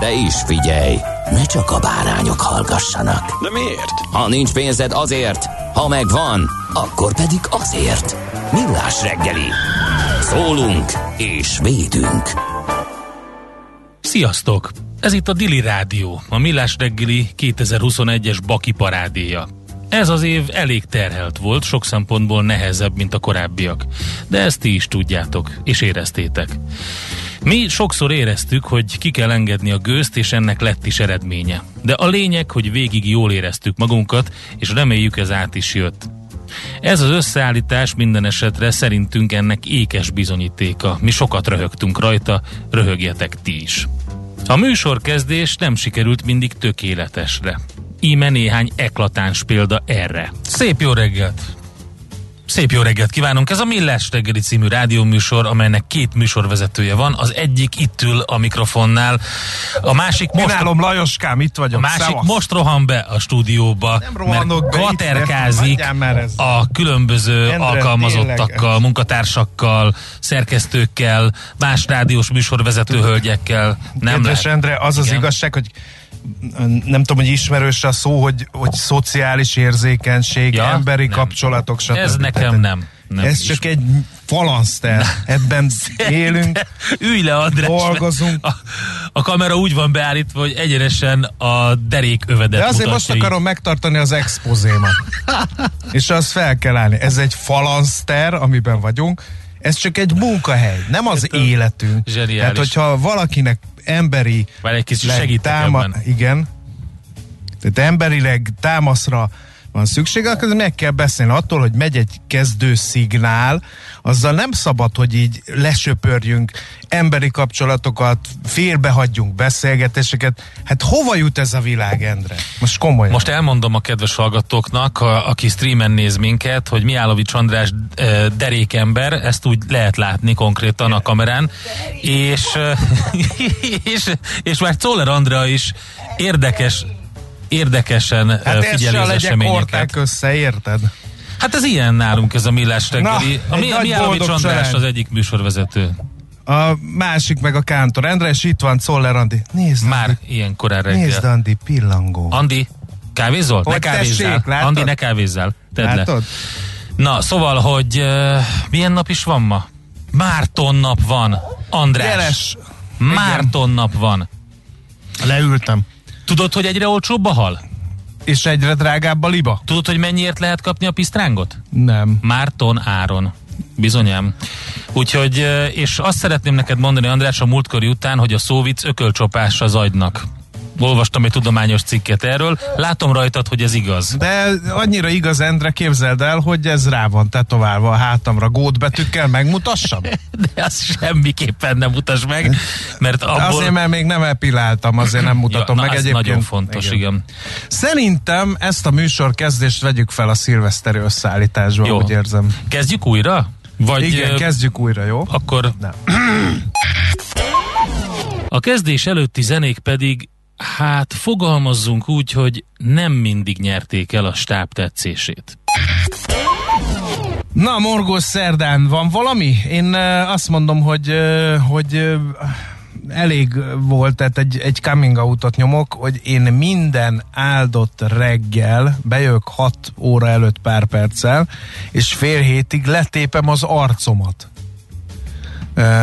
De is figyelj, ne csak a bárányok hallgassanak. De miért? Ha nincs pénzed azért, ha megvan, akkor pedig azért. Millás reggeli. Szólunk és védünk. Sziasztok! Ez itt a Dili Rádió, a Millás reggeli 2021-es Baki parádéja. Ez az év elég terhelt volt, sok szempontból nehezebb, mint a korábbiak. De ezt ti is tudjátok, és éreztétek. Mi sokszor éreztük, hogy ki kell engedni a gőzt, és ennek lett is eredménye. De a lényeg, hogy végig jól éreztük magunkat, és reméljük ez át is jött. Ez az összeállítás minden esetre szerintünk ennek ékes bizonyítéka. Mi sokat röhögtünk rajta, röhögjetek ti is. A műsor kezdés nem sikerült mindig tökéletesre. Íme néhány eklatáns példa erre. Szép jó reggelt! Szép jó reggelt kívánunk! Ez a Millás reggeli című rádióműsor, amelynek két műsorvezetője van. Az egyik itt ül a mikrofonnál, a másik most... Minálom Lajoskám, itt vagyok. A másik Szevasz. most rohan be a stúdióba, Nem rohanok mert be, itt gaterkázik a különböző Endre, alkalmazottakkal, tényleg. munkatársakkal, szerkesztőkkel, más rádiós műsorvezető hölgyekkel. Nem Kedves lehet. Endre, az az Igen. igazság, hogy nem tudom, hogy ismerős a szó, hogy, hogy szociális érzékenység, Ja, emberi nem. kapcsolatok, stb. Ez nekem Tehát nem. nem ez is. csak egy falanszter. Ebben élünk. Ülj le, András! Dolgozunk. A, a kamera úgy van beállítva, hogy egyenesen a derék övedet De azért mutatja most így. akarom megtartani az expozémat. És az fel kell állni. Ez egy falanszter, amiben vagyunk. Ez csak egy munkahely, nem az Ez életünk. zseniális. Tehát, hogyha valakinek emberi Várj egy leg segítek ebben. Igen. Tehát emberileg támaszra van szükség, akkor meg kell beszélni attól, hogy megy egy kezdő szignál, azzal nem szabad, hogy így lesöpörjünk emberi kapcsolatokat, félbehagyjunk beszélgetéseket. Hát hova jut ez a világ, Endre? Most komolyan. Most elmondom a kedves hallgatóknak, a, aki streamen néz minket, hogy Miálovics András e, derékember, ezt úgy lehet látni konkrétan a kamerán, és, e, és, és már Czoller Andrea is érdekes érdekesen hát figyeli az eseményeket. össze, érted? Hát ez ilyen nálunk ez a millás reggeli. Na, a Mi- boldog András az egyik műsorvezető. A másik meg a Kántor Endre, és itt van Czoller Andi. Nézd, Már Andi, ilyen korán reggel. nézd Andi, pillangó. Andi, kávézol? Hogy ne kávézzál. tessék, látod? Andi, ne kávézzál. Tedd le. Látod? Na, szóval, hogy uh, milyen nap is van ma? Márton nap van, András. Jeles. Márton nap van. Leültem. Tudod, hogy egyre olcsóbb a hal? És egyre drágább a liba? Tudod, hogy mennyiért lehet kapni a pisztrángot? Nem. Márton áron. Bizonyám. Úgyhogy, és azt szeretném neked mondani, András, a múltkori után, hogy a szóvic ökölcsopásra az agynak. Olvastam egy tudományos cikket erről, látom rajtad, hogy ez igaz. De annyira igaz, Endre, képzeld el, hogy ez rá van tetoválva a hátamra gótbetűkkel, megmutassam? De azt semmiképpen nem mutasd meg, mert abból... Azért, mert még nem epiláltam, azért nem mutatom ja, na, meg egyébként. nagyon fontos, igen. igen. Szerintem ezt a műsor kezdést vegyük fel a szilveszteri összeállításba, Jó. úgy érzem. Kezdjük újra? Vagy Igen, kezdjük újra, jó? akkor Nem. a kezdés előtti zenék pedig hát fogalmazzunk úgy, hogy nem mindig nyerték el a stáb tetszését. Na, morgós szerdán van valami? Én azt mondom, hogy, hogy elég volt, tehát egy, egy coming outot nyomok, hogy én minden áldott reggel bejövök 6 óra előtt pár perccel, és fél hétig letépem az arcomat.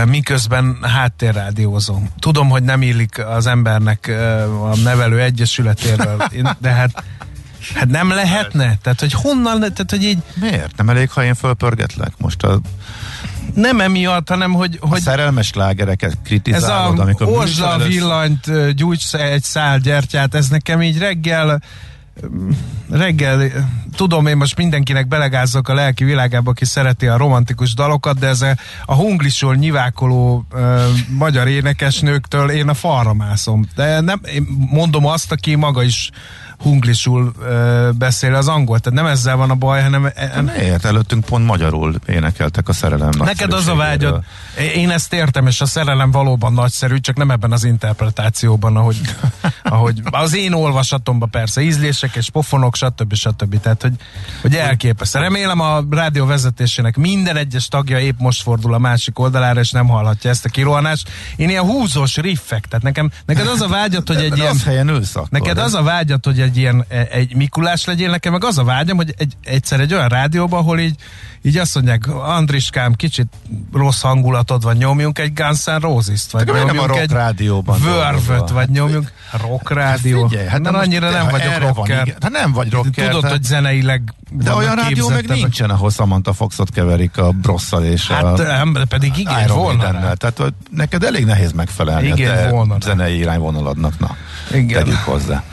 Miközben háttérrádiózom. Tudom, hogy nem illik az embernek a nevelő egyesületéről, de hát Hát nem lehetne? Tehát, hogy honnan, tehát, hogy így Miért? Nem elég, ha én fölpörgetlek? Most a, nem emiatt, hanem hogy, a hogy szerelmes lágereket ez a kritizálod, amikor műsor lesz. villanyt, gyújts egy szál gyertyát, ez nekem így reggel reggel, tudom én most mindenkinek belegázzok a lelki világába, aki szereti a romantikus dalokat, de ez a, a hunglisol nyivákoló ö, magyar énekesnőktől én a falra mászom. De nem, én mondom azt, aki maga is hunglisul ö, beszél az angol, tehát nem ezzel van a baj, hanem e- Miért? Előttünk pont magyarul énekeltek a szerelem Neked az a vágyad. Én ezt értem, és a szerelem valóban nagyszerű, csak nem ebben az interpretációban, ahogy, ahogy az én olvasatomban persze, ízlések és pofonok, stb. stb. Tehát, hogy, hogy elképesztő. Remélem a rádió vezetésének minden egyes tagja épp most fordul a másik oldalára, és nem hallhatja ezt a kirohanást. Én ilyen húzós riffek, tehát nekem, neked az a vágyat, hogy egy ilyen... helyen ülsz akkor. Neked az a vágyat, hogy egy ilyen e- egy Mikulás legyél, nekem meg az a vágyam, hogy egy, egyszer egy olyan rádióban, ahol így, így azt mondják, Andriskám, kicsit rossz hangulatod van, nyomjunk egy Guns N' Roses-t, vagy nem a nyomjunk rock egy rádióban dolgozol? vagy nyomjunk rock rádió. Figyelj, hát most annyira te, nem vagyok van rocker. igény- Hát nem vagy rocker. Tudod, hogy zeneileg De olyan rádió meg nincsen, ahol Samantha Foxot keverik a brosszal és Hát a nem, pedig igen, volna rá. Tehát neked elég nehéz megfelelni Igen, a te volna zenei irányvonaladnak. Na, Igen. tegyük hozzá.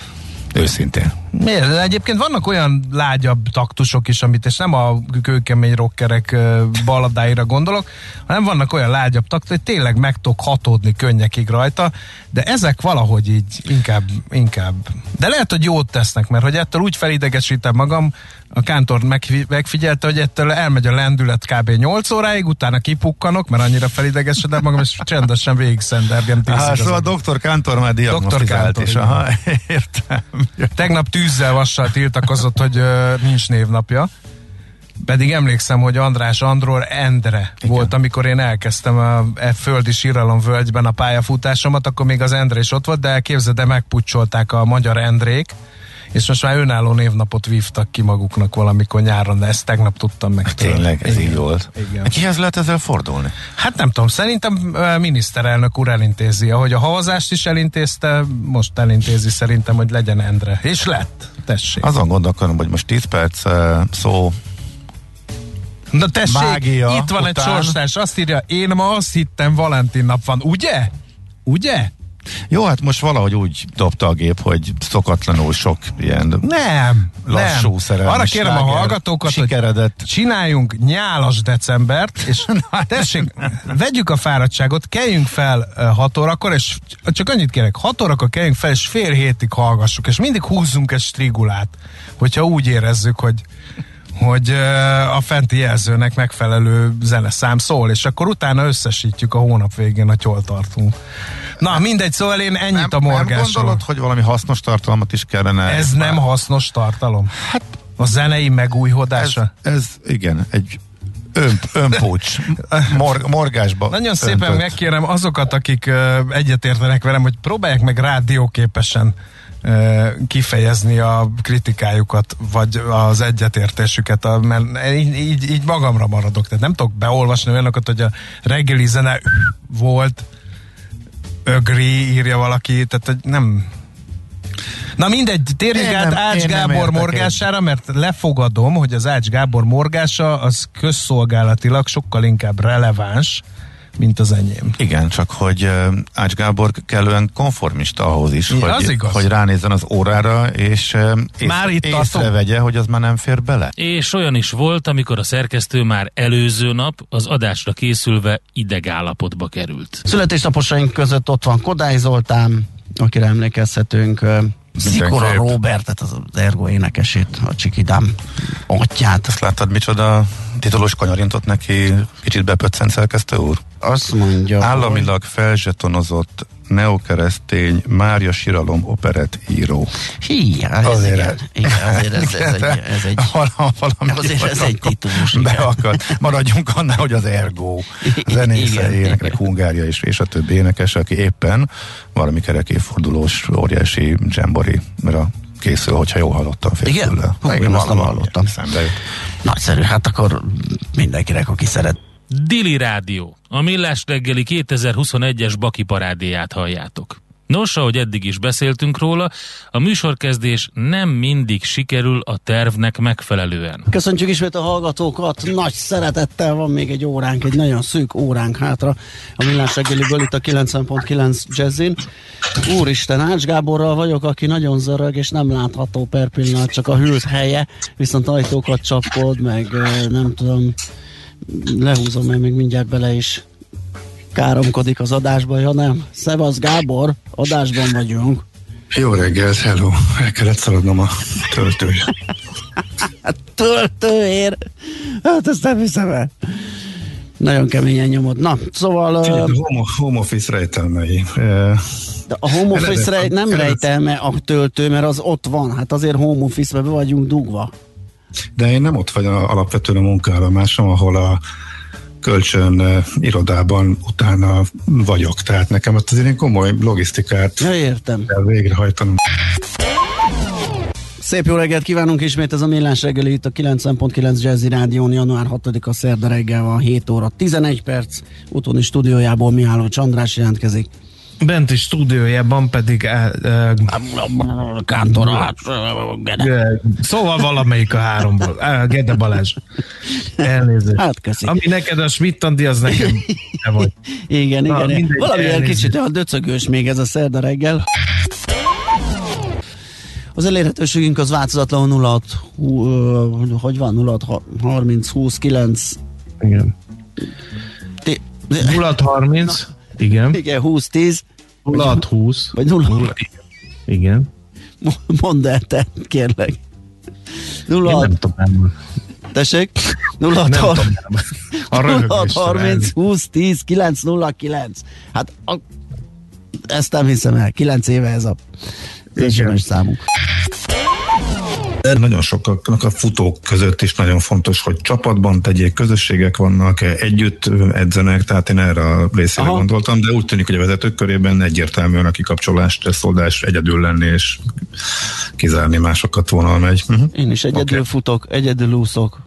Őszintén. Miért? De egyébként vannak olyan lágyabb taktusok is, amit, és nem a kőkemény rockerek ö, balladáira gondolok, hanem vannak olyan lágyabb taktusok, hogy tényleg meg tudok hatódni könnyekig rajta, de ezek valahogy így inkább, inkább. De lehet, hogy jót tesznek, mert hogy ettől úgy felidegesítem magam, a kántor megfi- megfigyelte, hogy ettől elmegy a lendület kb. 8 óráig, utána kipukkanok, mert annyira felidegesedem magam, és csendesen végig szendergem tízig Hát, az szóval a doktor Kántor már diagnosztizált is. Aha, értem. Tegnap tűzzel vassal tiltakozott, hogy ö, nincs névnapja. Pedig emlékszem, hogy András Andról Endre Igen. volt, amikor én elkezdtem a e földi síralom völgyben a pályafutásomat, akkor még az Endre is ott volt, de képzeld, de megpucsolták a magyar Endrék, és most már önálló névnapot vívtak ki maguknak valamikor nyáron, de ezt tegnap tudtam meg. tőle. Tényleg, ez Igen. így volt. Igen. Kihez lehet ezzel fordulni? Hát nem tudom, szerintem miniszterelnök úr elintézi, ahogy a havazást is elintézte, most elintézi szerintem, hogy legyen Endre. És lett, tessék. Azon gondolkodom, hogy most 10 perc eh, szó Na tessék, Mágia itt van egy után. sorstárs, azt írja, én ma azt hittem Valentin nap van, ugye? Ugye? Jó, hát most valahogy úgy dobta a gép, hogy szokatlanul sok ilyen Nem, lassú nem. szerelmi Arra kérem a hallgatókat, sikeredett. hogy csináljunk nyálas decembert, és tessék, vegyük a fáradtságot, keljünk fel 6 órakor, és csak annyit kérek, 6 órakor keljünk fel, és fél hétig hallgassuk, és mindig húzzunk egy strigulát, hogyha úgy érezzük, hogy hogy a fenti jelzőnek megfelelő zeneszám szól, és akkor utána összesítjük a hónap végén, hogy hol tartunk. Na, mindegy, szóval én ennyit nem, a nem morgásról. gondolod, hogy valami hasznos tartalmat is kellene? Ez nem hasznos tartalom? Hát a zenei ez, megújhodása? ez igen, egy ön, önpúcs, mor, morgásba. Nagyon szépen öntött. megkérem azokat, akik uh, egyetértenek velem, hogy próbálják meg rádióképesen uh, kifejezni a kritikájukat, vagy az egyetértésüket, a, mert így, így, így magamra maradok. Tehát nem tudok beolvasni olyanokat, hogy a reggeli zene volt, ögri, írja valaki, tehát hogy nem... Na mindegy, térjünk Én át nem- Ács én Gábor morgására, mert lefogadom, hogy az Ács Gábor morgása az közszolgálatilag sokkal inkább releváns, mint az enyém. Igen, csak hogy Ács Gábor kellően konformista ahhoz is, az hogy, igaz. hogy ránézzen az órára, és ész, Már itt észrevegye, hogy az már nem fér bele. És olyan is volt, amikor a szerkesztő már előző nap az adásra készülve idegállapotba került. Születésnaposaink között ott van Kodály Zoltán, akire emlékezhetünk, Szikora. Robertet, az Ergo énekesét, a Csikidám atyát. Azt láttad, micsoda titulós kanyarintott neki kicsit bepöccent szerkesztő úr? Azt mondja, Államilag felzsetonozott neokeresztény Mária Siralom operett író. Hí, ez Azért igen, igen, azért ez, ez, egy, ez egy, Val- valami azért ez egy titulus, igen. beakadt. Maradjunk annál, hogy az Ergo zenésze, éneknek. Hungária és, és a többi énekes, aki éppen valami kerek évfordulós óriási dzsemborira készül, hogyha jól hallottam fél Igen? Hú, én azt nem hallottam. Szembe. Nagyszerű, hát akkor mindenkinek, aki szeret Dili Rádió, a Millás reggeli 2021-es Baki parádéját halljátok. Nos, ahogy eddig is beszéltünk róla, a műsorkezdés nem mindig sikerül a tervnek megfelelően. Köszöntjük ismét a hallgatókat, nagy szeretettel van még egy óránk, egy nagyon szűk óránk hátra a Millás reggeliből itt a 90.9 Jazzin. Úristen, Ács Gáborral vagyok, aki nagyon zörög és nem látható per pillanat, csak a hűlt helye, viszont ajtókat csapkod, meg nem tudom, lehúzom, mert még mindjárt bele is káromkodik az adásba, ja nem. Szevasz Gábor, adásban vagyunk. Jó reggelt, hello. El kellett szaladnom a. Hát töltőér. Hát ezt nem hiszem el. Nagyon keményen nyomod. Na, szóval Figyelj, uh, a home, home office rejtelmei. De a home office eleve- nem rejtelme a töltő, mert az ott van. Hát azért home office-be be vagyunk dugva. De én nem ott vagy a, alapvetően a munkaállomásom, ahol a kölcsön eh, irodában utána vagyok. Tehát nekem ott azért egy komoly logisztikát Ja, értem. kell végrehajtanom. Szép jó reggelt kívánunk ismét, ez a Millás reggeli itt a 90.9 Jazzy Rádión, január 6-a szerda reggel van, 7 óra 11 perc, utóni stúdiójából Mihály Csandrás jelentkezik. Benti stúdiójában pedig eh, eh, Kántor, hát, eh, szóval valamelyik a háromból. Gede Balázs. Elnézést. hát köszi. Ami neked a Schmidt-Andi, az nekem te vagy. Igen, Na, igen. mindegy, Valamilyen kicsit olyan döcögős még ez a szerda reggel. Az elérhetőségünk az változatlanul 06, hú, ö, hogy van, 06, 30, 20, 9, Igen. ti- 030, igen. igen, 20, 10, 0620, vagy 0, igen. mondd el te, kérlek. Én 06, nem tudom. tessék? Nem 06, tudom. A 06, röhögéstől 30, elnézést. 20, 10, 9, 0, 9. Hát a, ezt nem hiszem el, 9 éve ez a. SMS számunk. De nagyon sokaknak a futók között is nagyon fontos, hogy csapatban tegyék, közösségek vannak, együtt edzenek, tehát én erre a részére Aha. gondoltam, de úgy tűnik, hogy a vezetők körében egyértelműen a kikapcsolás, stresszoldás, egyedül lenni és kizárni másokat vonal megy. Uh-huh. Én is egyedül okay. futok, egyedül úszok,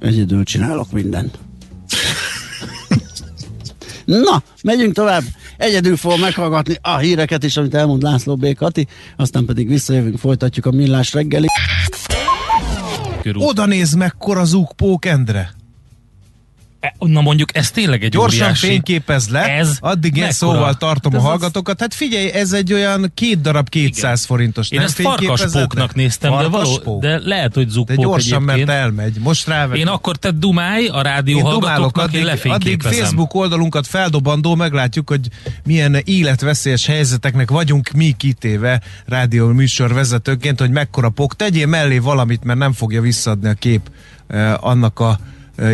egyedül csinálok mindent. Na, megyünk tovább. Egyedül fogom meghallgatni a híreket is, amit elmond László B. Kati, aztán pedig visszajövünk, folytatjuk a millás reggeli. Körül. Oda néz mekkora zúgpók, Endre. E, Na mondjuk ez tényleg egy Gyorsan óriási... fényképez le, Ez addig én mekkora? szóval tartom a hallgatókat. Hát figyelj, ez egy olyan két darab 200 forintos. Én nem ezt farkaspóknak de? néztem, de, való, Farkaspók? de lehet, hogy De zugpók gyorsan, egyébként. mert elmegy. Most rávet. Én akkor te dumálj a rádió Én dumálok, hallgatóknak, én addig, addig lefényképezem. Facebook oldalunkat feldobandó, meglátjuk, hogy milyen életveszélyes helyzeteknek vagyunk mi kitéve rádió műsorvezetőként, hogy mekkora pok. Tegyél mellé valamit, mert nem fogja visszadni a kép eh, annak a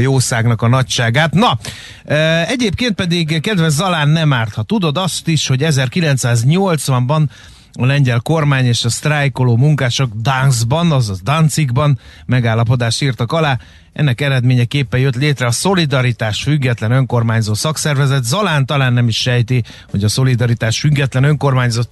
jószágnak a nagyságát. Na, egyébként pedig kedves Zalán nem árt, ha tudod azt is, hogy 1980-ban a lengyel kormány és a sztrájkoló munkások Danszban, azaz Danzigban megállapodást írtak alá. Ennek eredményeképpen jött létre a Szolidaritás Független Önkormányzó Szakszervezet. Zalán talán nem is sejti, hogy a Szolidaritás Független Önkormányzó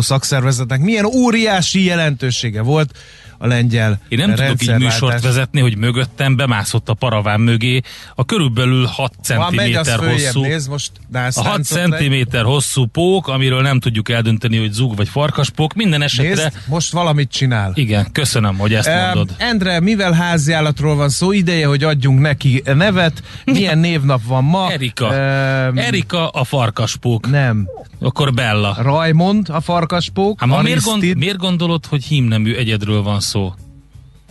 Szakszervezetnek milyen óriási jelentősége volt a lengyel Én nem tudok így műsort vezetni, hogy mögöttem bemászott a paraván mögé a körülbelül 6 Van, megy az cm hosszú nézd, most a 6 násztáncot legy. cm hosszú pók, amiről nem tudjuk eldönteni, hogy zug vagy farkaspók. Minden esetre... Nézd, most valamit csinál. Igen, köszönöm, hogy ezt Em, mondod. Endre, mivel háziállatról van szó, ideje, hogy adjunk neki nevet. Milyen névnap van ma? Erika. Em, Erika a farkaspók. Nem. Akkor Bella. Rajmond a farkaspók. Hát ma miért, gond, miért gondolod, hogy hímnemű egyedről van szó?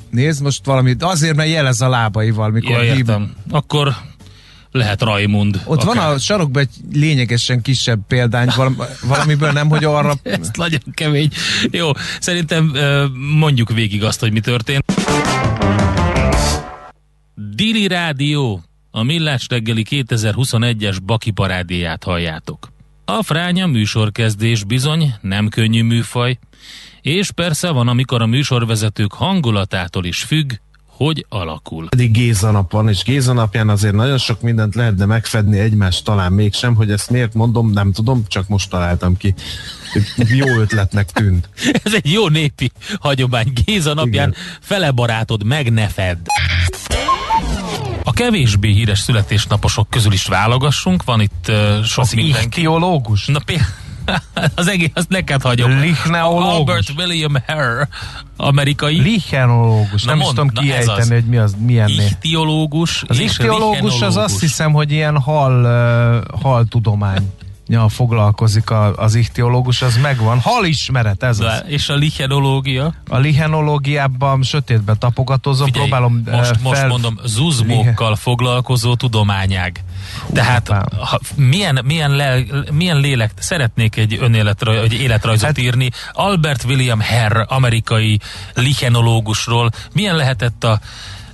Nézd most valamit. Azért, mert jelez a lábaival, mikor Ja, értem. Akkor lehet Rajmund. Ott van a sarokban egy lényegesen kisebb példány, valam- valamiből nem, hogy arra... Ez nagyon kemény. Jó, szerintem mondjuk végig azt, hogy mi történt. Dili Rádió, a Millás reggeli 2021-es Baki parádéját halljátok. A fránya műsorkezdés bizony nem könnyű műfaj, és persze van, amikor a műsorvezetők hangulatától is függ, hogy alakul. pedig Géza nap van, és Géza napján azért nagyon sok mindent lehetne megfedni egymást, talán mégsem, hogy ezt miért mondom, nem tudom, csak most találtam ki. Jó ötletnek tűnt. Ez egy jó népi hagyomány. Géza napján Igen. fele barátod meg ne fedd. A kevésbé híres születésnaposok közül is válogassunk, van itt uh, sok Az mindenki. ichtiológus? Na, például az egész, azt neked hagyom. Lichneológus. Albert William Hare, amerikai. Lichenológus. Na Nem is mondd, tudom kiejteni, az. hogy mi az, milyen. Ichtiológus Az ichtiológus az azt hiszem, hogy ilyen hal, uh, hal tudomány. Ja, foglalkozik a, az ichtiológus, az megvan. Hal ismeret, ez Na, az. És a lichenológia? A lihenológiában sötétbe tapogatózom, Figyelj, próbálom most, fel... most mondom, zuzmókkal foglalkozó tudományág. Tehát apám. ha, milyen, milyen, le, milyen lélek, szeretnék egy önéletraj, egy életrajzot Hát- hát, írni, Albert William Herr, amerikai lichenológusról, milyen lehetett a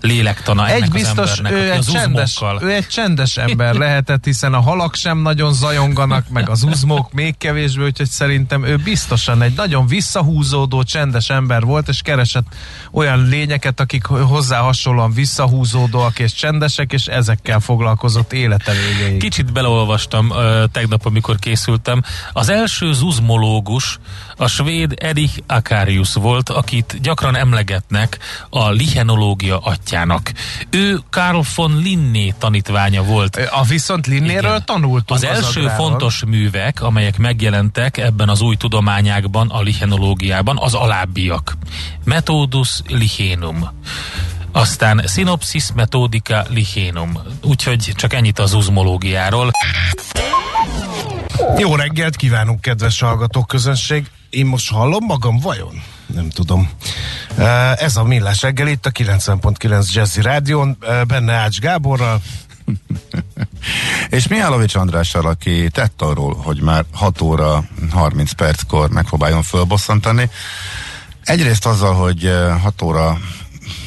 lélektana ennek Egy az biztos, embernek, ő egy, csendes, ő egy csendes ember lehetett, hiszen a halak sem nagyon zajonganak, meg az uzmók még kevésbé, úgyhogy szerintem ő biztosan egy nagyon visszahúzódó, csendes ember volt, és keresett olyan lényeket, akik hozzá hasonlóan visszahúzódóak és csendesek, és ezekkel foglalkozott élete végéig. Kicsit beleolvastam uh, tegnap, amikor készültem. Az első zuzmológus a svéd Erich Akarius volt, akit gyakran emlegetnek a lichenológia atyának. Ő Karl von Linné tanítványa volt. A viszont Linnéről Igen. tanultunk. Az első agrárban. fontos művek, amelyek megjelentek ebben az új tudományákban, a lichenológiában, az alábbiak. Methodus lichenum. Aztán Synopsis Methodica Lichenum. Úgyhogy csak ennyit az uzmológiáról. Jó reggelt kívánunk, kedves hallgatók közönség. Én most hallom magam, vajon? Nem tudom. Ez a Millás reggel itt a 90.9 Jazzy Rádión, eh, benne Ács Gáborral. És Mihálovics Andrással, aki tett arról, hogy már 6 óra 30 perckor megpróbáljon fölbosszantani. Egyrészt azzal, hogy eh, 6 óra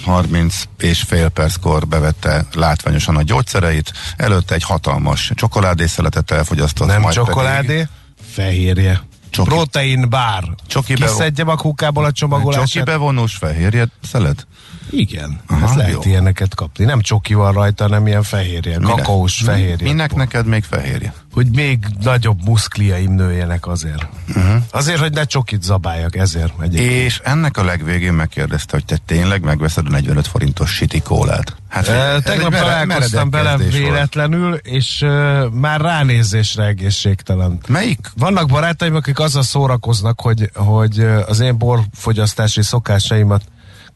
30 és fél perckor bevette látványosan a gyógyszereit, előtte egy hatalmas csokoládészeletet elfogyasztott. Nem csokoládé, Pedig fehérje. Csoki. Protein bár. Csokibe- Kiszedjem a kukából a csomagolását. csoki bevonós fehérje szelet? Igen, Aha, Aha, lehet jó. ilyeneket kapni. Nem csoki van rajta, hanem ilyen fehérje, Minek- kakaós fehérje. Minek neked még fehérje? Hogy még nagyobb muszkliaim nőjenek azért. Uh-huh. Azért, hogy ne csokit zabáljak, ezért egyébként. És ennek a legvégén megkérdezte, hogy te tényleg megveszed a 45 forintos siti kólát? Hát, ez tegnap találkoztam bele kezdés volt. véletlenül, és uh, már ránézésre egészségtelen. Melyik? Vannak barátaim, akik azzal szórakoznak, hogy, hogy az én borfogyasztási szokásaimat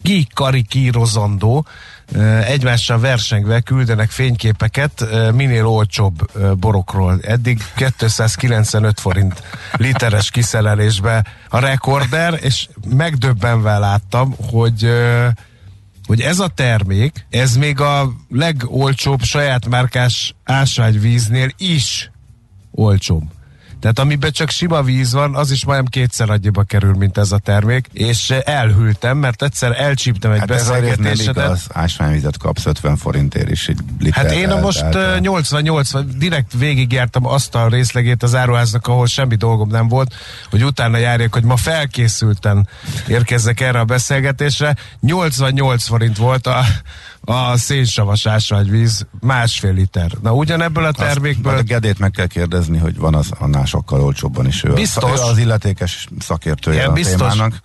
kikarikírozandó, egymással versengve küldenek fényképeket minél olcsóbb borokról. Eddig 295 forint literes kiszerelésbe a rekorder, és megdöbbenve láttam, hogy hogy ez a termék, ez még a legolcsóbb saját márkás ásványvíznél is olcsóbb. Tehát amiben csak sima víz van, az is majdnem kétszer annyiba kerül, mint ez a termék, és eh, elhűltem, mert egyszer elcsíptem egy Hát ez beszélgetésedet. igaz. Ásványvizet kapsz 50 forintért is egy liter. Hát én a most eh, 88, direkt végigjártam azt a részlegét az áruháznak, ahol semmi dolgom nem volt, hogy utána járjak, hogy ma felkészülten érkezzek erre a beszélgetésre. 88 forint volt a, a szénsavas ásványvíz, másfél liter. Na ugyanebből a termékből... A Gedét meg kell kérdezni, hogy van az annál sokkal olcsóbban is. Ő Biztos. A, ő az illetékes szakértője Igen, a biztos. témának.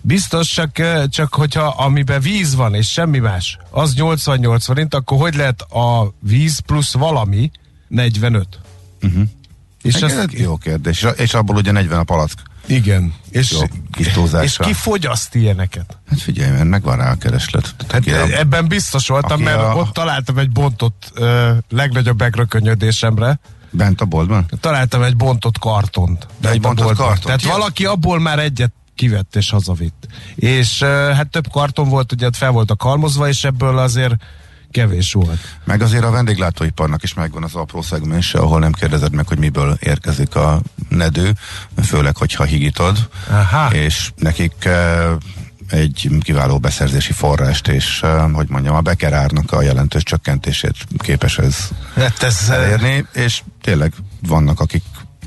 Biztos, csak, csak hogyha amiben víz van, és semmi más, az 88 forint, akkor hogy lehet a víz plusz valami 45? Uh-huh. És És azt, ez jó kérdés. És abból ugye 40 a palack. Igen. És, Jó, kis és ki fogyaszt ilyeneket? Hát figyelj, mert megvan rá a kereslet. Hát a- ebben biztos voltam, mert a- ott találtam egy bontott ö, legnagyobb megrökönyödésemre. Bent a boltban? Találtam egy bontott kartont. De egy a bontott boltban. kartont, Tehát jó. valaki abból már egyet kivett és hazavitt. És hát több karton volt, ugye fel voltak halmozva, és ebből azért kevés volt. Meg azért a vendéglátóiparnak is megvan az apró szegmense, ahol nem kérdezed meg, hogy miből érkezik a nedő, főleg, hogyha higítod. Aha. És nekik eh, egy kiváló beszerzési forrást, és eh, hogy mondjam, a bekerárnak a jelentős csökkentését képes ez Hát ez, ö, elérni, és tényleg vannak, akik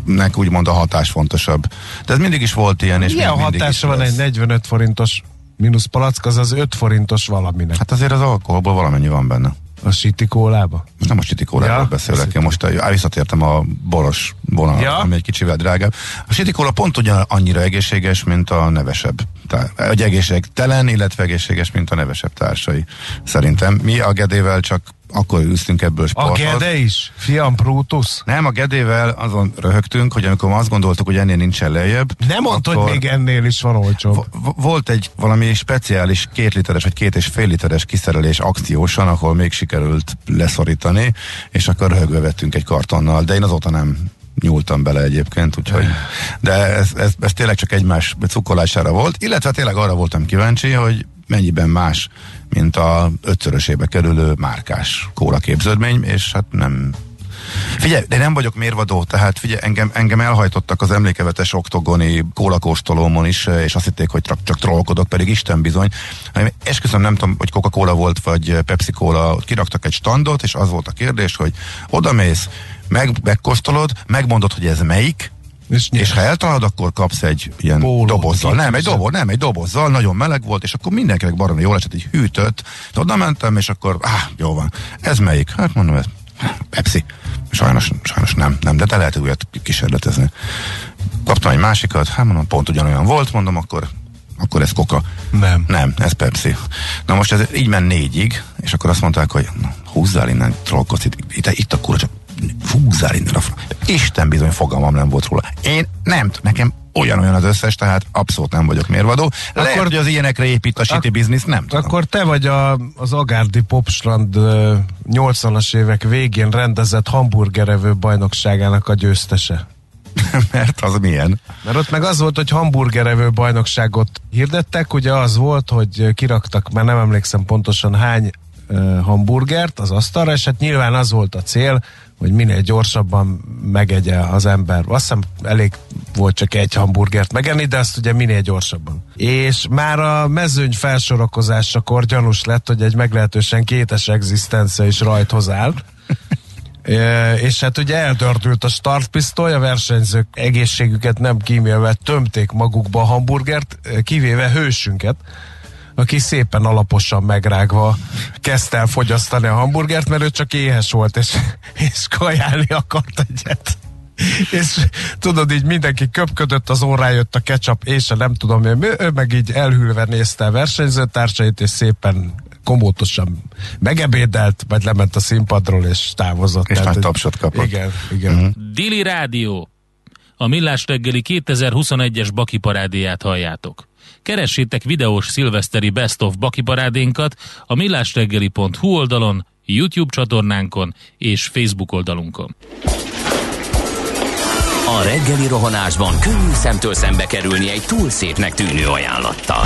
nek úgymond a hatás fontosabb. De ez mindig is volt ilyen, és milyen mindig is hatása van lesz. egy 45 forintos mínusz palack, az az 5 forintos valaminek. Hát azért az alkoholból valamennyi van benne. A siti kólába. Nem most sitikóláról Ja, beszélek, én most á, visszatértem a boros vonal, Ja. ami egy kicsivel drágább. A sitikóla pont ugyan annyira egészséges, mint a nevesebb. Tehát, egy egészségtelen, illetve egészséges, mint a nevesebb társai. Szerintem mi a gedével csak akkor üztünk ebből A sportot. Gede is? Fiam Brutus? Nem, a Gedével azon röhögtünk, hogy amikor azt gondoltuk, hogy ennél nincsen lejjebb. Nem mondta, hogy még ennél is van olcsóbb. vo- Volt egy valami speciális két literes vagy két és fél literes kiszerelés akciósan, ahol még sikerült leszorítani, és akkor röhögve vettünk egy kartonnal, de én azóta nem nyúltam bele egyébként, úgyhogy, de ez, ez, ez tényleg csak egymás cukolására volt, illetve tényleg arra voltam kíváncsi, hogy mennyiben más, mint a ötszörösébe kerülő márkás kóla képződmény, és hát nem Figyelj, de nem vagyok mérvadó, tehát figyelj, engem, engem elhajtottak az emlékevetes oktogoni kólakóstolómon is, és azt hitték, hogy csak, csak trollkodok, pedig Isten bizony. Esküszöm, nem tudom, hogy Coca-Cola volt, vagy Pepsi Cola, kiraktak egy standot, és az volt a kérdés, hogy odamész, meg, megkóstolod, megmondod, hogy ez melyik, És, és ha eltalálod, akkor kapsz egy ilyen Pólót, dobozzal. Nem, egy doboz, nem, egy dobozzal, nagyon meleg volt, és akkor mindenkinek baromi jól esett, egy hűtött. De oda mentem, és akkor, áh, jó van. Ez melyik? Hát mondom, ez Pepsi. Sajnos, sajnos nem, nem, de te lehet újat kísérletezni. Kaptam egy másikat, hát mondom, pont ugyanolyan volt, mondom, akkor akkor ez koka. Nem. Nem, ez Pepsi. Na most ez így ment négyig, és akkor azt mondták, hogy na, húzzál innen, trollkodsz, itt, itt, itt a kurva, csak húzzál innen a fra... Isten bizony fogalmam nem volt róla. Én nem, nekem olyan-olyan az összes, tehát abszolút nem vagyok mérvadó. Lehet, Akkor- hogy az ilyenekre épít a city business, nem tudom. Akkor te vagy a, az Agárdi Popstrand ö, 80-as évek végén rendezett hamburgerevő bajnokságának a győztese. Mert az milyen? Mert ott meg az volt, hogy hamburgerevő bajnokságot hirdettek, ugye az volt, hogy kiraktak, már nem emlékszem pontosan hány hamburgert az asztalra, és hát nyilván az volt a cél, hogy minél gyorsabban megegye az ember. Azt hiszem elég volt csak egy hamburgert megenni, de azt ugye minél gyorsabban. És már a mezőny felsorakozásakor gyanús lett, hogy egy meglehetősen kétes egzisztencia is rajthoz áll. És hát ugye eldördült a startpisztoly, a versenyzők egészségüket nem kímélve tömték magukba a hamburgert, kivéve hősünket, aki szépen alaposan megrágva kezdte el fogyasztani a hamburgert, mert ő csak éhes volt, és, és kajálni akart egyet. És tudod, így mindenki köpködött, az órán jött a ketchup, és a nem tudom mi, ő meg így elhűlve nézte a versenyzőtársait, és szépen komótosan megebédelt, vagy lement a színpadról, és távozott. És Tehát, nagy hogy- tapsot kapott. Igen, igen. Uh-huh. Dili Rádió. A Millás reggeli 2021-es Baki parádéját halljátok. Keressétek videós szilveszteri Best of Baki parádénkat a millásreggeli.hu oldalon, YouTube csatornánkon és Facebook oldalunkon. A reggeli rohanásban könnyű szemtől szembe kerülni egy túl szépnek tűnő ajánlattal.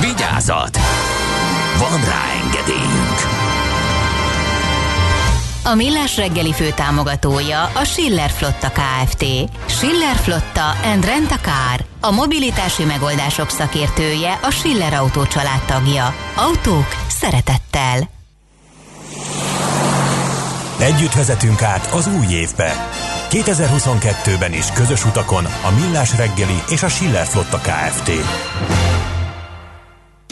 Vigyázat! Van rá engedélyünk! A Millás reggeli fő támogatója a Schiller Flotta KFT. Schiller Flotta and Rent a Car. A mobilitási megoldások szakértője a Schiller Autó tagja. Autók szeretettel. Együtt vezetünk át az új évbe. 2022-ben is közös utakon a Millás reggeli és a Schiller Flotta Kft.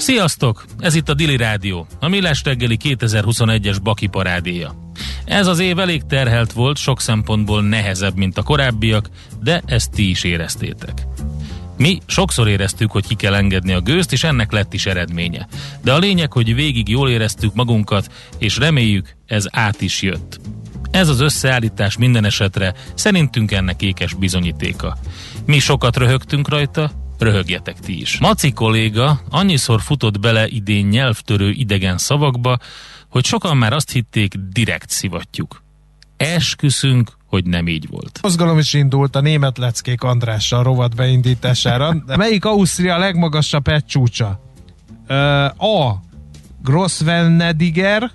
Sziasztok! Ez itt a Dili Rádió, a Millás reggeli 2021-es Baki parádéja. Ez az év elég terhelt volt, sok szempontból nehezebb, mint a korábbiak, de ezt ti is éreztétek. Mi sokszor éreztük, hogy ki kell engedni a gőzt, és ennek lett is eredménye. De a lényeg, hogy végig jól éreztük magunkat, és reméljük, ez át is jött. Ez az összeállítás minden esetre szerintünk ennek ékes bizonyítéka. Mi sokat röhögtünk rajta, röhögjetek ti is. Maci kolléga annyiszor futott bele idén nyelvtörő idegen szavakba, hogy sokan már azt hitték, direkt szivatjuk. Esküszünk, hogy nem így volt. Mozgalom is indult a német leckék Andrással rovat beindítására. Melyik Ausztria legmagasabb hegycsúcsa? Ö, A. Grossvennediger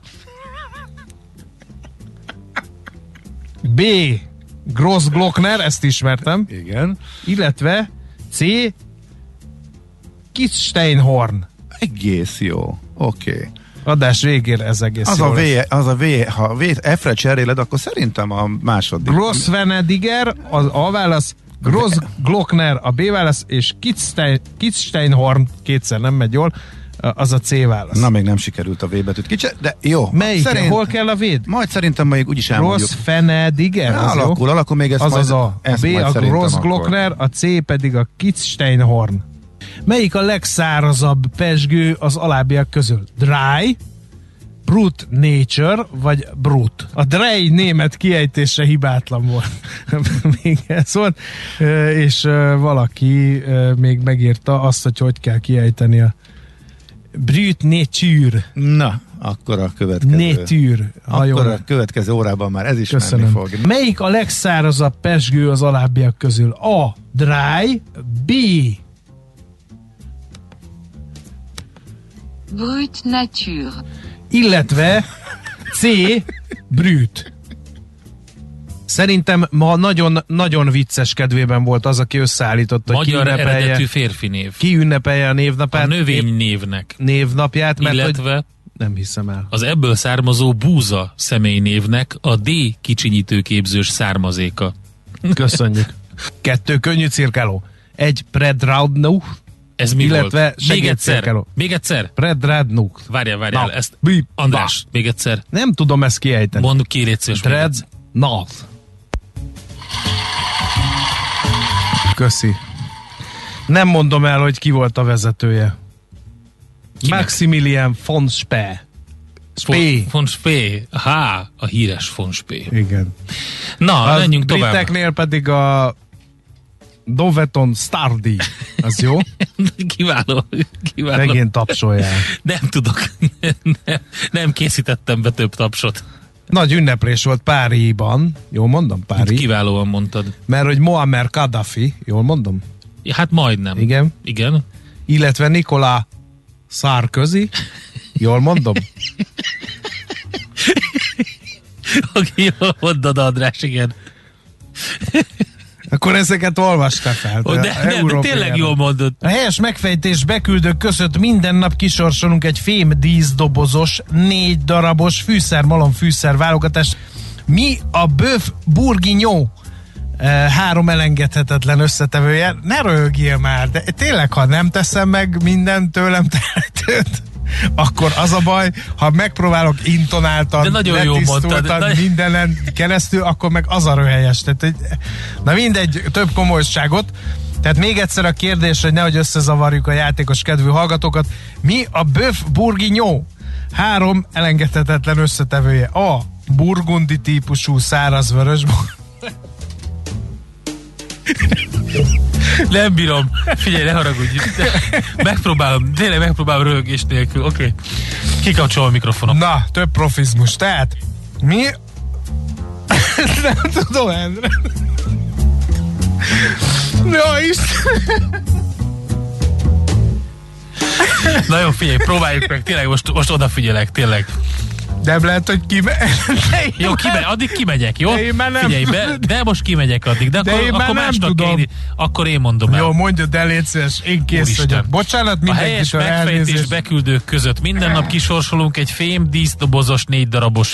B. Grossglockner, ezt ismertem. Igen. Illetve C. Kitzsteinhorn. Egész jó. Oké. Okay. Adás végére ez egész Az a, v, lesz. az a V, ha V, F-re cseréled, akkor szerintem a második. Gross Venediger az A válasz, Gross Glockner a B válasz, és Kitzstein, Kitzsteinhorn kétszer nem megy jól, az a C válasz. Na, még nem sikerült a V betűt kicsit, de jó. Melyik? Szerint- Hol kell a véd? Majd szerintem még úgyis elmondjuk. Gross Venediger? Ja, az jó? alakul, alakul még ezt az majd, az A. A B majd a Gross akkor. Glockner, a C pedig a Kitzsteinhorn. Melyik a legszárazabb pesgő az alábbiak közül? Dry, Brute Nature, vagy Brut. A Dry német kiejtése hibátlan volt. még ez volt. És valaki még megírta azt, hogy hogy kell kiejteni a Brute Nature. Na, akkor a következő. Nature. Jól Akkor a következő órában már ez is Köszönöm. menni fog. Melyik a legszárazabb pesgő az alábbiak közül? A. Dry, B. Brut nature. Illetve C. Brüt. Szerintem ma nagyon-nagyon vicces kedvében volt az, aki összeállította, Magyar ünnepelje, eredetű férfi név. ki ünnepelje a névnapát. A növény névnek. névnapját, mert Illetve hogy nem hiszem el. az ebből származó búza személynévnek a D kicsinyítőképzős származéka. Köszönjük. Kettő könnyű cirkáló. Egy Predradnuk, Ez mi illetve volt? Még egyszer. segédcirkáló. Még egyszer. Predradnuk. Várjál, várjál. Na, Ezt, bi- András, még egyszer. Nem tudom ezt kiejteni. Mondd ki, légy szíves, még Dread egyszer. North. Köszi. Nem mondom el, hogy ki volt a vezetője. Kinek? Maximilian von Spee. Spee. Von, Spee. Há, a híres von Spee. Igen. Na, A menjünk tovább. briteknél pedig a Doveton Stardy. Az jó? kiváló, kiváló. Megint tapsolják. Nem tudok. Nem, nem készítettem be több tapsot. Nagy ünneplés volt Páriban. Jól mondom? Pári. Kiválóan mondtad. Mert hogy Muammar Gaddafi, jól mondom? Hát majdnem. Igen. Igen. Illetve Nikola Sarkozy. Jól mondom? Oké, jól mondod, András, igen. Akkor ezeket olvasta fel. Ó, de, nem, de tényleg jól mondod. A helyes megfejtés beküldők között minden nap kisorsolunk egy fém díszdobozos, négy darabos fűszermalom fűszer válogatást. Mi a bőf bourguignon eh, három elengedhetetlen összetevője. Ne rögjél már, de tényleg, ha nem teszem meg minden tőlem tehetőt, akkor az a baj, ha megpróbálok intonáltan, De nagyon jól mondtad. Nagy- mindenen keresztül, akkor meg az a röhelyes. Tehát, hogy, na mindegy, több komolyságot. Tehát még egyszer a kérdés, hogy nehogy összezavarjuk a játékos kedvű hallgatókat. Mi a bœuf bourguignon? Három elengedhetetlen összetevője. A. Burgundi típusú száraz vörösbor. Nem bírom. Figyelj, ne haragudj. Megpróbálom, tényleg megpróbálom rögés nélkül. Oké. Okay. Kikapcsolom a mikrofonom. Na, több profizmus. Tehát, mi... Nem tudom, Endre. Ja, Isten. Na jó, figyelj, próbáljuk meg. Tényleg most, most odafigyelek, tényleg. Nem lehet, hogy ki... Jó, kimegy, addig kimegyek, jó? De én már nem Figyelj, be, de most kimegyek addig, de, De akkor, én akkor nem másnak tudom. Én, akkor én mondom el. Jó, mondjad el, légy szíves, én kész Úristen. vagyok. Bocsánat, A helyes mindenkitől megfejtés elnézést. beküldők között minden nap kisorsolunk egy fém díszdobozos négy darabos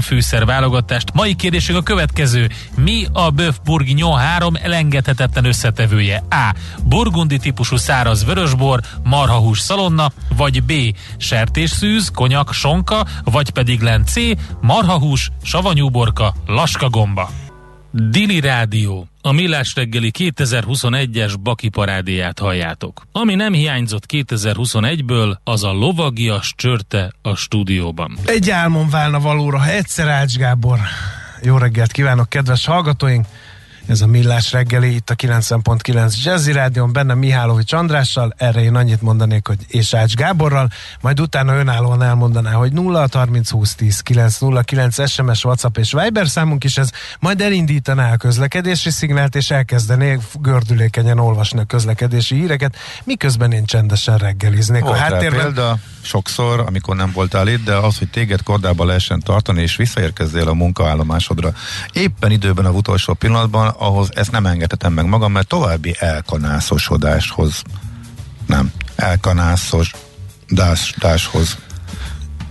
fűszer válogatást. Mai kérdésünk a következő. Mi a bœuf bourguignon három elengedhetetlen összetevője? A. Burgundi típusú száraz vörösbor, marhahús szalonna, vagy B. Sertésszűz, konyak, sonka, vagy pedig len C. Marhahús, savanyúborka, laskagomba. Dili Rádió. A Millás reggeli 2021-es Baki parádéját halljátok. Ami nem hiányzott 2021-ből, az a lovagias csörte a stúdióban. Egy álmom válna valóra, ha egyszer Ács Gábor. Jó reggelt kívánok, kedves hallgatóink! Ez a Millás reggeli, itt a 90.9 Jazzy Rádion, benne Mihálovics Andrással, erre én annyit mondanék, hogy és Ács Gáborral, majd utána önállóan elmondaná, hogy 0 30 20 10 909 SMS, WhatsApp és Viber számunk is ez, majd elindítaná a közlekedési szignált, és elkezdené gördülékenyen olvasni a közlekedési híreket, miközben én csendesen reggeliznék. Volt a háttérben. példa sokszor, amikor nem voltál itt, de az, hogy téged kordába lehessen tartani, és visszaérkezzél a munkaállomásodra. Éppen időben a utolsó pillanatban, ahhoz ezt nem engedhetem meg magam, mert további elkanászosodáshoz nem, elkanászos dáshoz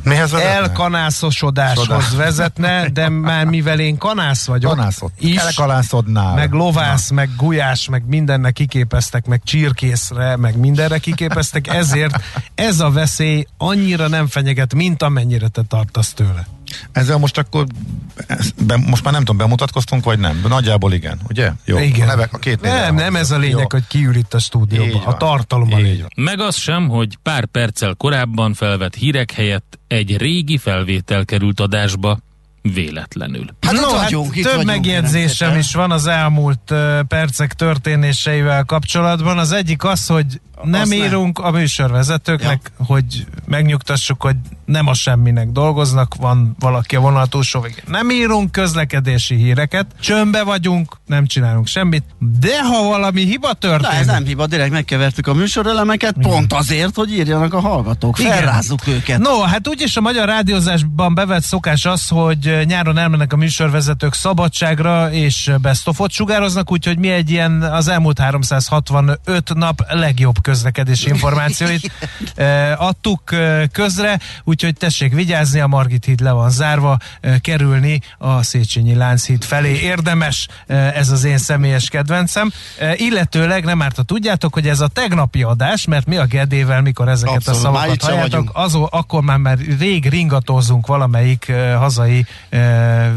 Mihez vezetne? elkanászosodáshoz Sodás. vezetne, de már mivel én kanász vagyok, Kanászod. is, Elkanászodnál. meg lovász, meg gulyás, meg mindennek kiképeztek, meg csirkészre, meg mindenre kiképeztek, ezért ez a veszély annyira nem fenyeget, mint amennyire te tartasz tőle. Ezzel most akkor, be, most már nem tudom, bemutatkoztunk, vagy nem? Nagyjából igen, ugye? Jó, Igen. A, nevek, a két nem, nem ez a lényeg, Jó. hogy kiül itt a stúdióba. Így A tartalom a Így lényeg. Meg az sem, hogy pár perccel korábban felvett hírek helyett egy régi felvétel került adásba véletlenül. Hát no, itt hát vagyunk, itt több vagyunk, megjegyzésem is van az elmúlt uh, percek történéseivel kapcsolatban. Az egyik az, hogy nem Azt nem. írunk a műsorvezetőknek, ja. hogy megnyugtassuk, hogy nem a semminek dolgoznak, van valaki a vonal túlsó végén. Nem írunk közlekedési híreket, csömbbe vagyunk, nem csinálunk semmit, de ha valami hiba történik... Na ez nem hiba, direkt megkevertük a műsorelemeket, pont azért, hogy írjanak a hallgatók. Igen. Felrázzuk őket. No, hát úgyis a magyar rádiózásban bevett szokás az, hogy nyáron elmennek a műsorvezetők szabadságra, és best of-ot sugároznak, úgyhogy mi egy ilyen az elmúlt 365 nap legjobb közlekedési információit adtuk közre, úgyhogy tessék vigyázni, a Margit híd le van zárva, kerülni a Széchenyi Lánchíd felé. Érdemes, ez az én személyes kedvencem. Illetőleg nem árt, ha tudjátok, hogy ez a tegnapi adás, mert mi a Gedével, mikor ezeket Abszolút, a szavakat halljátok, azó, akkor már, már rég ringatózunk valamelyik hazai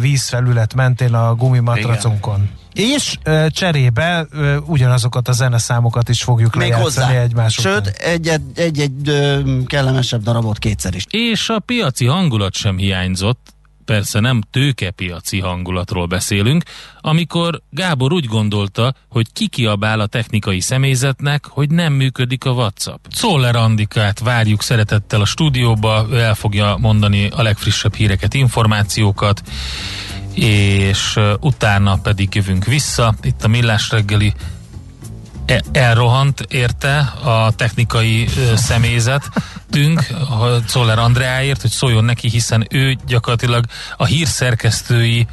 vízfelület mentén a gumimatracunkon. És uh, cserébe uh, ugyanazokat a zeneszámokat is fogjuk Még lejátszani hozzá. egymás Sőt, után. egy-egy, egy-egy ö, kellemesebb darabot kétszer is. És a piaci hangulat sem hiányzott, persze nem tőkepiaci hangulatról beszélünk, amikor Gábor úgy gondolta, hogy kikiabál a technikai személyzetnek, hogy nem működik a WhatsApp. Czoller Andikát várjuk szeretettel a stúdióba, ő el fogja mondani a legfrissebb híreket, információkat, és utána pedig jövünk vissza. Itt a Millás reggeli e- elrohant érte a technikai ö, személyzetünk, a Czoller Andreáért, hogy szóljon neki, hiszen ő gyakorlatilag a hírszerkesztői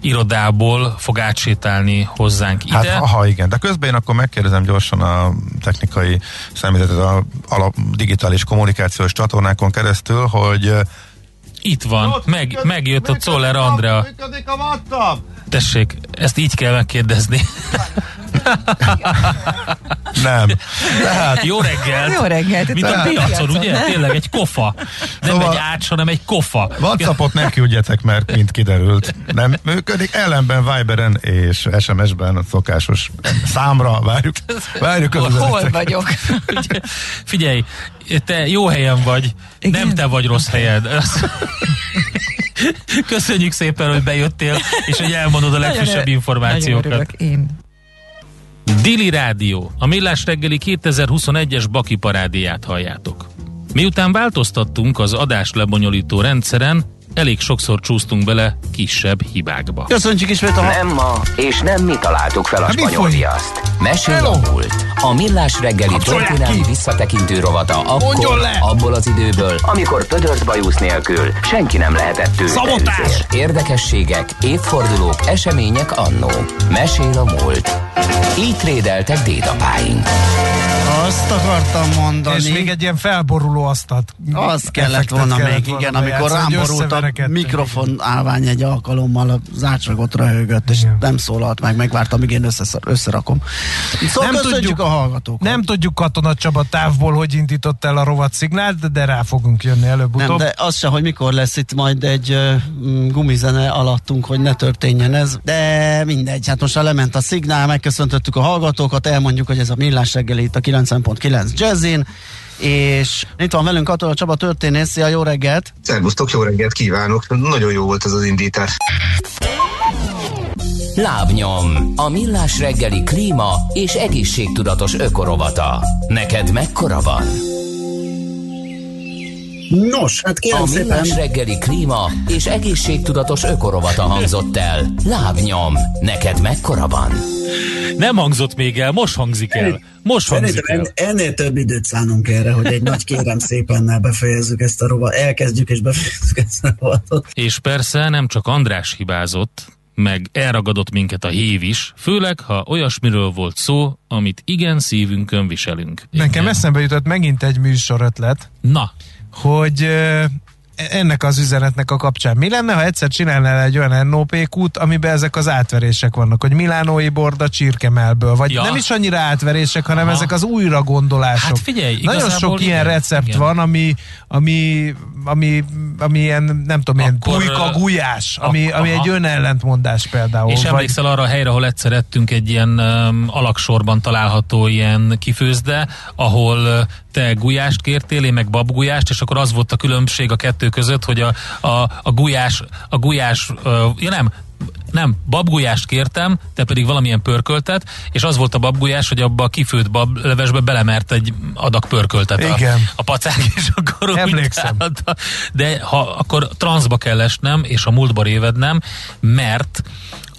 irodából fog átsétálni hozzánk ide. Hát, aha, igen, de közben én akkor megkérdezem gyorsan a technikai személyzetet a alap digitális kommunikációs csatornákon keresztül, hogy Itt van, meg, megjött a Czoller Andrea. Működik a WhatsApp! Tessék, ezt így kell megkérdezni. Nem. Tehát Jó reggelt! Jó reggelt! Mint a piacon, ugye? Tényleg egy kofa. Nem Szóval- egy ács, hanem egy kofa. WhatsAppot ne küldjetek, mert mint kiderült, nem működik. Ellenben Viberen és SMS-ben a szokásos számra várjuk, várjuk az Hol üzeneteket. vagyok? Figyelj, te jó helyen vagy, Igen? nem te vagy rossz helyen. Köszönjük szépen, hogy bejöttél, és hogy elmondod a legfrissebb Nagyon Nagyon információkat. örülök, én. Dili Rádió, a Millás reggeli 2021-es Baki parádéját halljátok. Miután változtattunk az adás lebonyolító rendszeren, elég sokszor csúsztunk bele kisebb hibákba. Köszönjük ismét a Nem ma, és nem mi találtuk fel a Hát spanyol viaszt. Mesél a múlt. A millás reggeli történelmi ki! visszatekintő rovata akkor, abból az időből, amikor pödört bajusz nélkül senki nem lehetett tőle Szabotás! Érdekességek, évfordulók, események annó. Mesél a múlt. Így trédeltek dédapáink. Azt akartam mondani. És még egy ilyen felboruló asztalt. Az kellett volna kellett még, volna igen, amikor rám hogy borult a mikrofon állvány egy alkalommal, az ácsragot röhögött, és Igen. nem szólalt meg, megvárta, amíg én összeszar, összerakom. Szóval Nem tudjuk- a hallgatókat. Nem tudjuk Katona Csaba távból, hogy indított el a rovat szignált, de- rá fogunk jönni nem, előbb-utóbb. de az se, hogy mikor lesz itt majd egy uh, gumizene alattunk, hogy ne történjen ez, de mindegy, hát most lement a szignál, megköszöntöttük a hallgatókat, elmondjuk, hogy ez a millás reggeli itt a 90.9 Jazzin, és itt van velünk Katona Csaba történész, szia, jó reggelt! Szervusztok, jó reggelt kívánok! Nagyon jó volt ez az indítás. Lábnyom, a millás reggeli klíma és egészségtudatos ökorovata. Neked mekkora van? Nos, hát A kérem szépen, millás reggeli klíma és egészségtudatos ökorovata hangzott el. Lábnyom, neked mekkora van? Nem hangzott még el, most hangzik el. Most hangzik Szerintem el. en- ennél több időt szánunk erre, hogy egy nagy kérem szépennel befejezzük ezt a rovat, elkezdjük és befejezzük ezt a rovatot. És persze nem csak András hibázott, meg elragadott minket a hív is, főleg, ha olyasmiről volt szó, amit igen szívünkön viselünk. Nekem Igen. eszembe jutott megint egy műsor ötlet, Na, hogy ennek az üzenetnek a kapcsán. Mi lenne, ha egyszer csinálnál egy olyan NOP kút, amiben ezek az átverések vannak, hogy Milánói borda csirkemelből, vagy Ja. nem is annyira átverések, hanem Aha. ezek az újra gondolások. Hát figyelj, Nagyon sok ilyen igen, recept igen. van, ami, ami, ami, ami ilyen, nem tudom, ilyen Akkor, pulyka gulyás, ami, ak- ami aha. egy önellentmondás például. És vagy- emlékszel arra a helyre, ahol egyszer ettünk egy ilyen um, alaksorban található ilyen kifőzde, ahol te gulyást kértél, én meg babgulyást, és akkor az volt a különbség a kettő között, hogy a, a, a gulyás, a gulyás, ja nem, nem, babgulyást kértem, te pedig valamilyen pörköltet, és az volt a babgulyás, hogy abba a kifőtt bablevesbe belemert egy adag pörköltet a, Igen. a pacák, és akkor Emlékszem. De ha akkor transzba kell esnem, és a múltba révednem, mert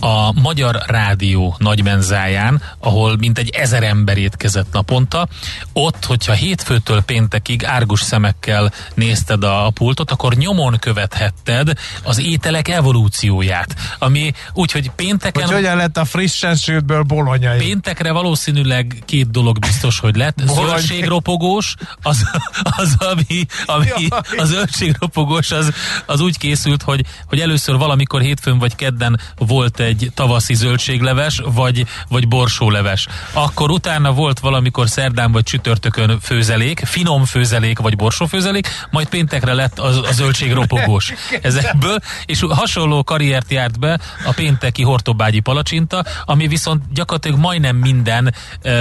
a Magyar Rádió nagymenzáján, ahol mintegy ezer ember étkezett naponta, ott, hogyha hétfőtől péntekig árgus szemekkel nézted a, pultot, akkor nyomon követhetted az ételek evolúcióját, ami úgyhogy pénteken... Hogy hogyan lett a frissen sültből bolonyai. Péntekre valószínűleg két dolog biztos, hogy lett. Zöldségropogós, az, az ami, ami Jaj. a zöldségropogós az, az úgy készült, hogy, hogy először valamikor hétfőn vagy kedden volt egy tavaszi zöldségleves, vagy, vagy borsóleves. Akkor utána volt valamikor szerdán vagy csütörtökön főzelék, finom főzelék vagy borsófőzelék, majd péntekre lett az, a zöldségropogós ezekből, és hasonló karriert járt be a pénteki hortobágyi palacsinta, ami viszont gyakorlatilag majdnem minden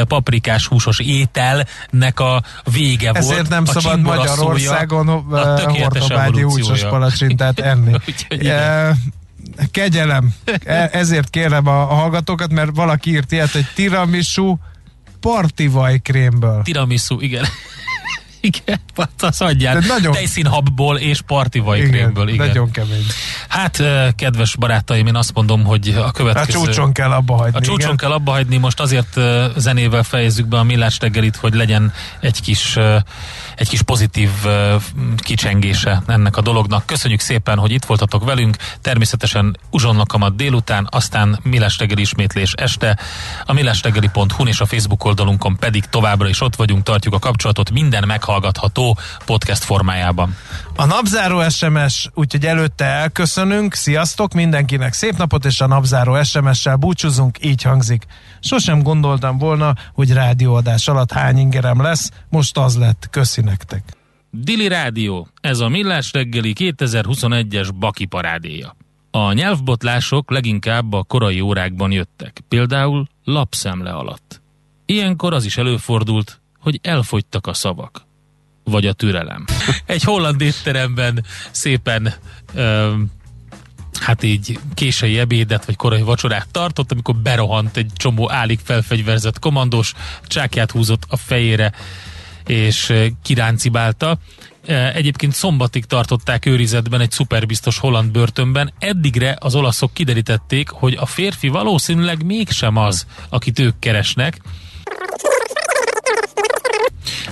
paprikás húsos ételnek a vége volt. Ezért nem A szabad Magyarországon a hortobágyi húsos palacsintát enni. Eh, Kegyelem. E- Ezért kérem a, a hallgatókat, mert valaki írt ilyet, hogy tiramisu partivaj krémből. Tiramisu, igen. igen, hát azt adjál. De nagyon- Tejszínhabból és partivajkrémből, igen. Nagyon kemény. Hát, kedves barátaim, én azt mondom, hogy a A következő... csúcson kell abba hagyni. A csúcson igen. kell abba hagyni, most azért zenével fejezzük be a millás reggelit, hogy legyen egy kis, egy kis pozitív kicsengése ennek a dolognak. Köszönjük szépen, hogy itt voltatok velünk, természetesen uzsonnakamat délután, aztán millás reggeli ismétlés este, a millásreggeli.hu és a Facebook oldalunkon pedig továbbra is ott vagyunk, tartjuk a kapcsolatot minden meghallgatható podcast formájában. A napzáró SMS, úgyhogy előtte elköszönünk. Sziasztok, mindenkinek szép napot, és a napzáró SMS-sel búcsúzunk, így hangzik. Sosem gondoltam volna, hogy rádióadás alatt hány ingerem lesz, most az lett. Köszi nektek. Dili Rádió, ez a Millás reggeli 2021-es Baki parádéja. A nyelvbotlások leginkább a korai órákban jöttek, például lapszemle alatt. Ilyenkor az is előfordult, hogy elfogytak a szavak. Vagy a türelem. Egy holland étteremben szépen öm, hát így késői ebédet vagy korai vacsorát tartott, amikor berohant egy csomó állig felfegyverzett komandós, csákját húzott a fejére, és kiráncibálta. Egyébként szombatig tartották őrizetben egy szuperbiztos holland börtönben. Eddigre az olaszok kiderítették, hogy a férfi valószínűleg mégsem az, akit ők keresnek.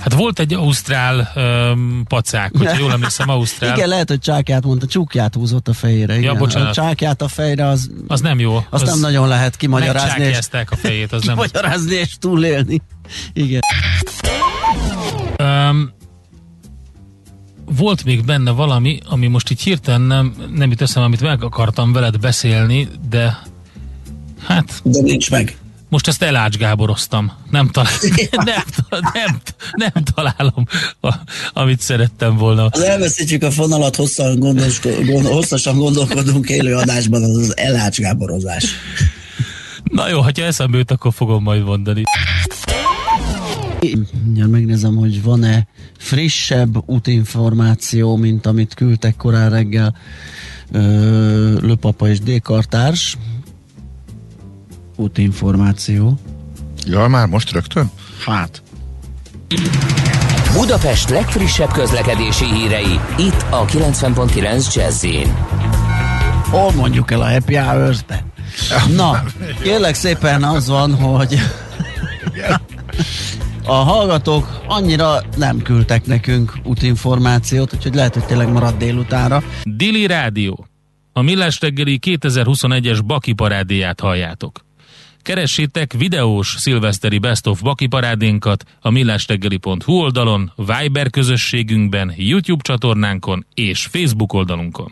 Hát volt egy ausztrál um, pacák, hogyha jól emlékszem, ausztrál. Igen, lehet, hogy csákját mondta, csukját húzott a fejére. Igen. bocsánat. A csákját a fejre, az, Az nem jó. azt nem nagyon lehet kimagyarázni, és, Megcsákjázták a fejét, az nem... kimagyarázni és túlélni. Igen. Um, volt még benne valami, ami most így hirtelen nem, nem jut eszembe, amit meg akartam veled beszélni, de hát De nincs meg. most ezt elács Gáboroztam. Nem, talál, nem, nem, nem találom, a, amit szerettem volna. Az elveszítjük a fonalat, hosszan, gondos, gond, hosszasan gondolkodunk élő adásban, az az elácsgáborozás. Na jó, ha eszembe jut, akkor fogom majd mondani. Mindjárt megnézem, hogy van-e frissebb útinformáció, mint amit küldtek korán reggel Löpapa és D-kartárs. Útinformáció. Ja, már most rögtön? Hát. Budapest legfrissebb közlekedési hírei, itt a 90.9 jazz Hol mondjuk el a happy hours-be? Na, kérlek szépen az van, hogy a hallgatók annyira nem küldtek nekünk útinformációt, úgyhogy lehet, hogy tényleg marad délutánra. Dili Rádió. A Millás reggeli 2021-es Baki parádéját halljátok. Keressétek videós szilveszteri Best of Baki parádénkat a millásreggeli.hu oldalon, Viber közösségünkben, YouTube csatornánkon és Facebook oldalunkon.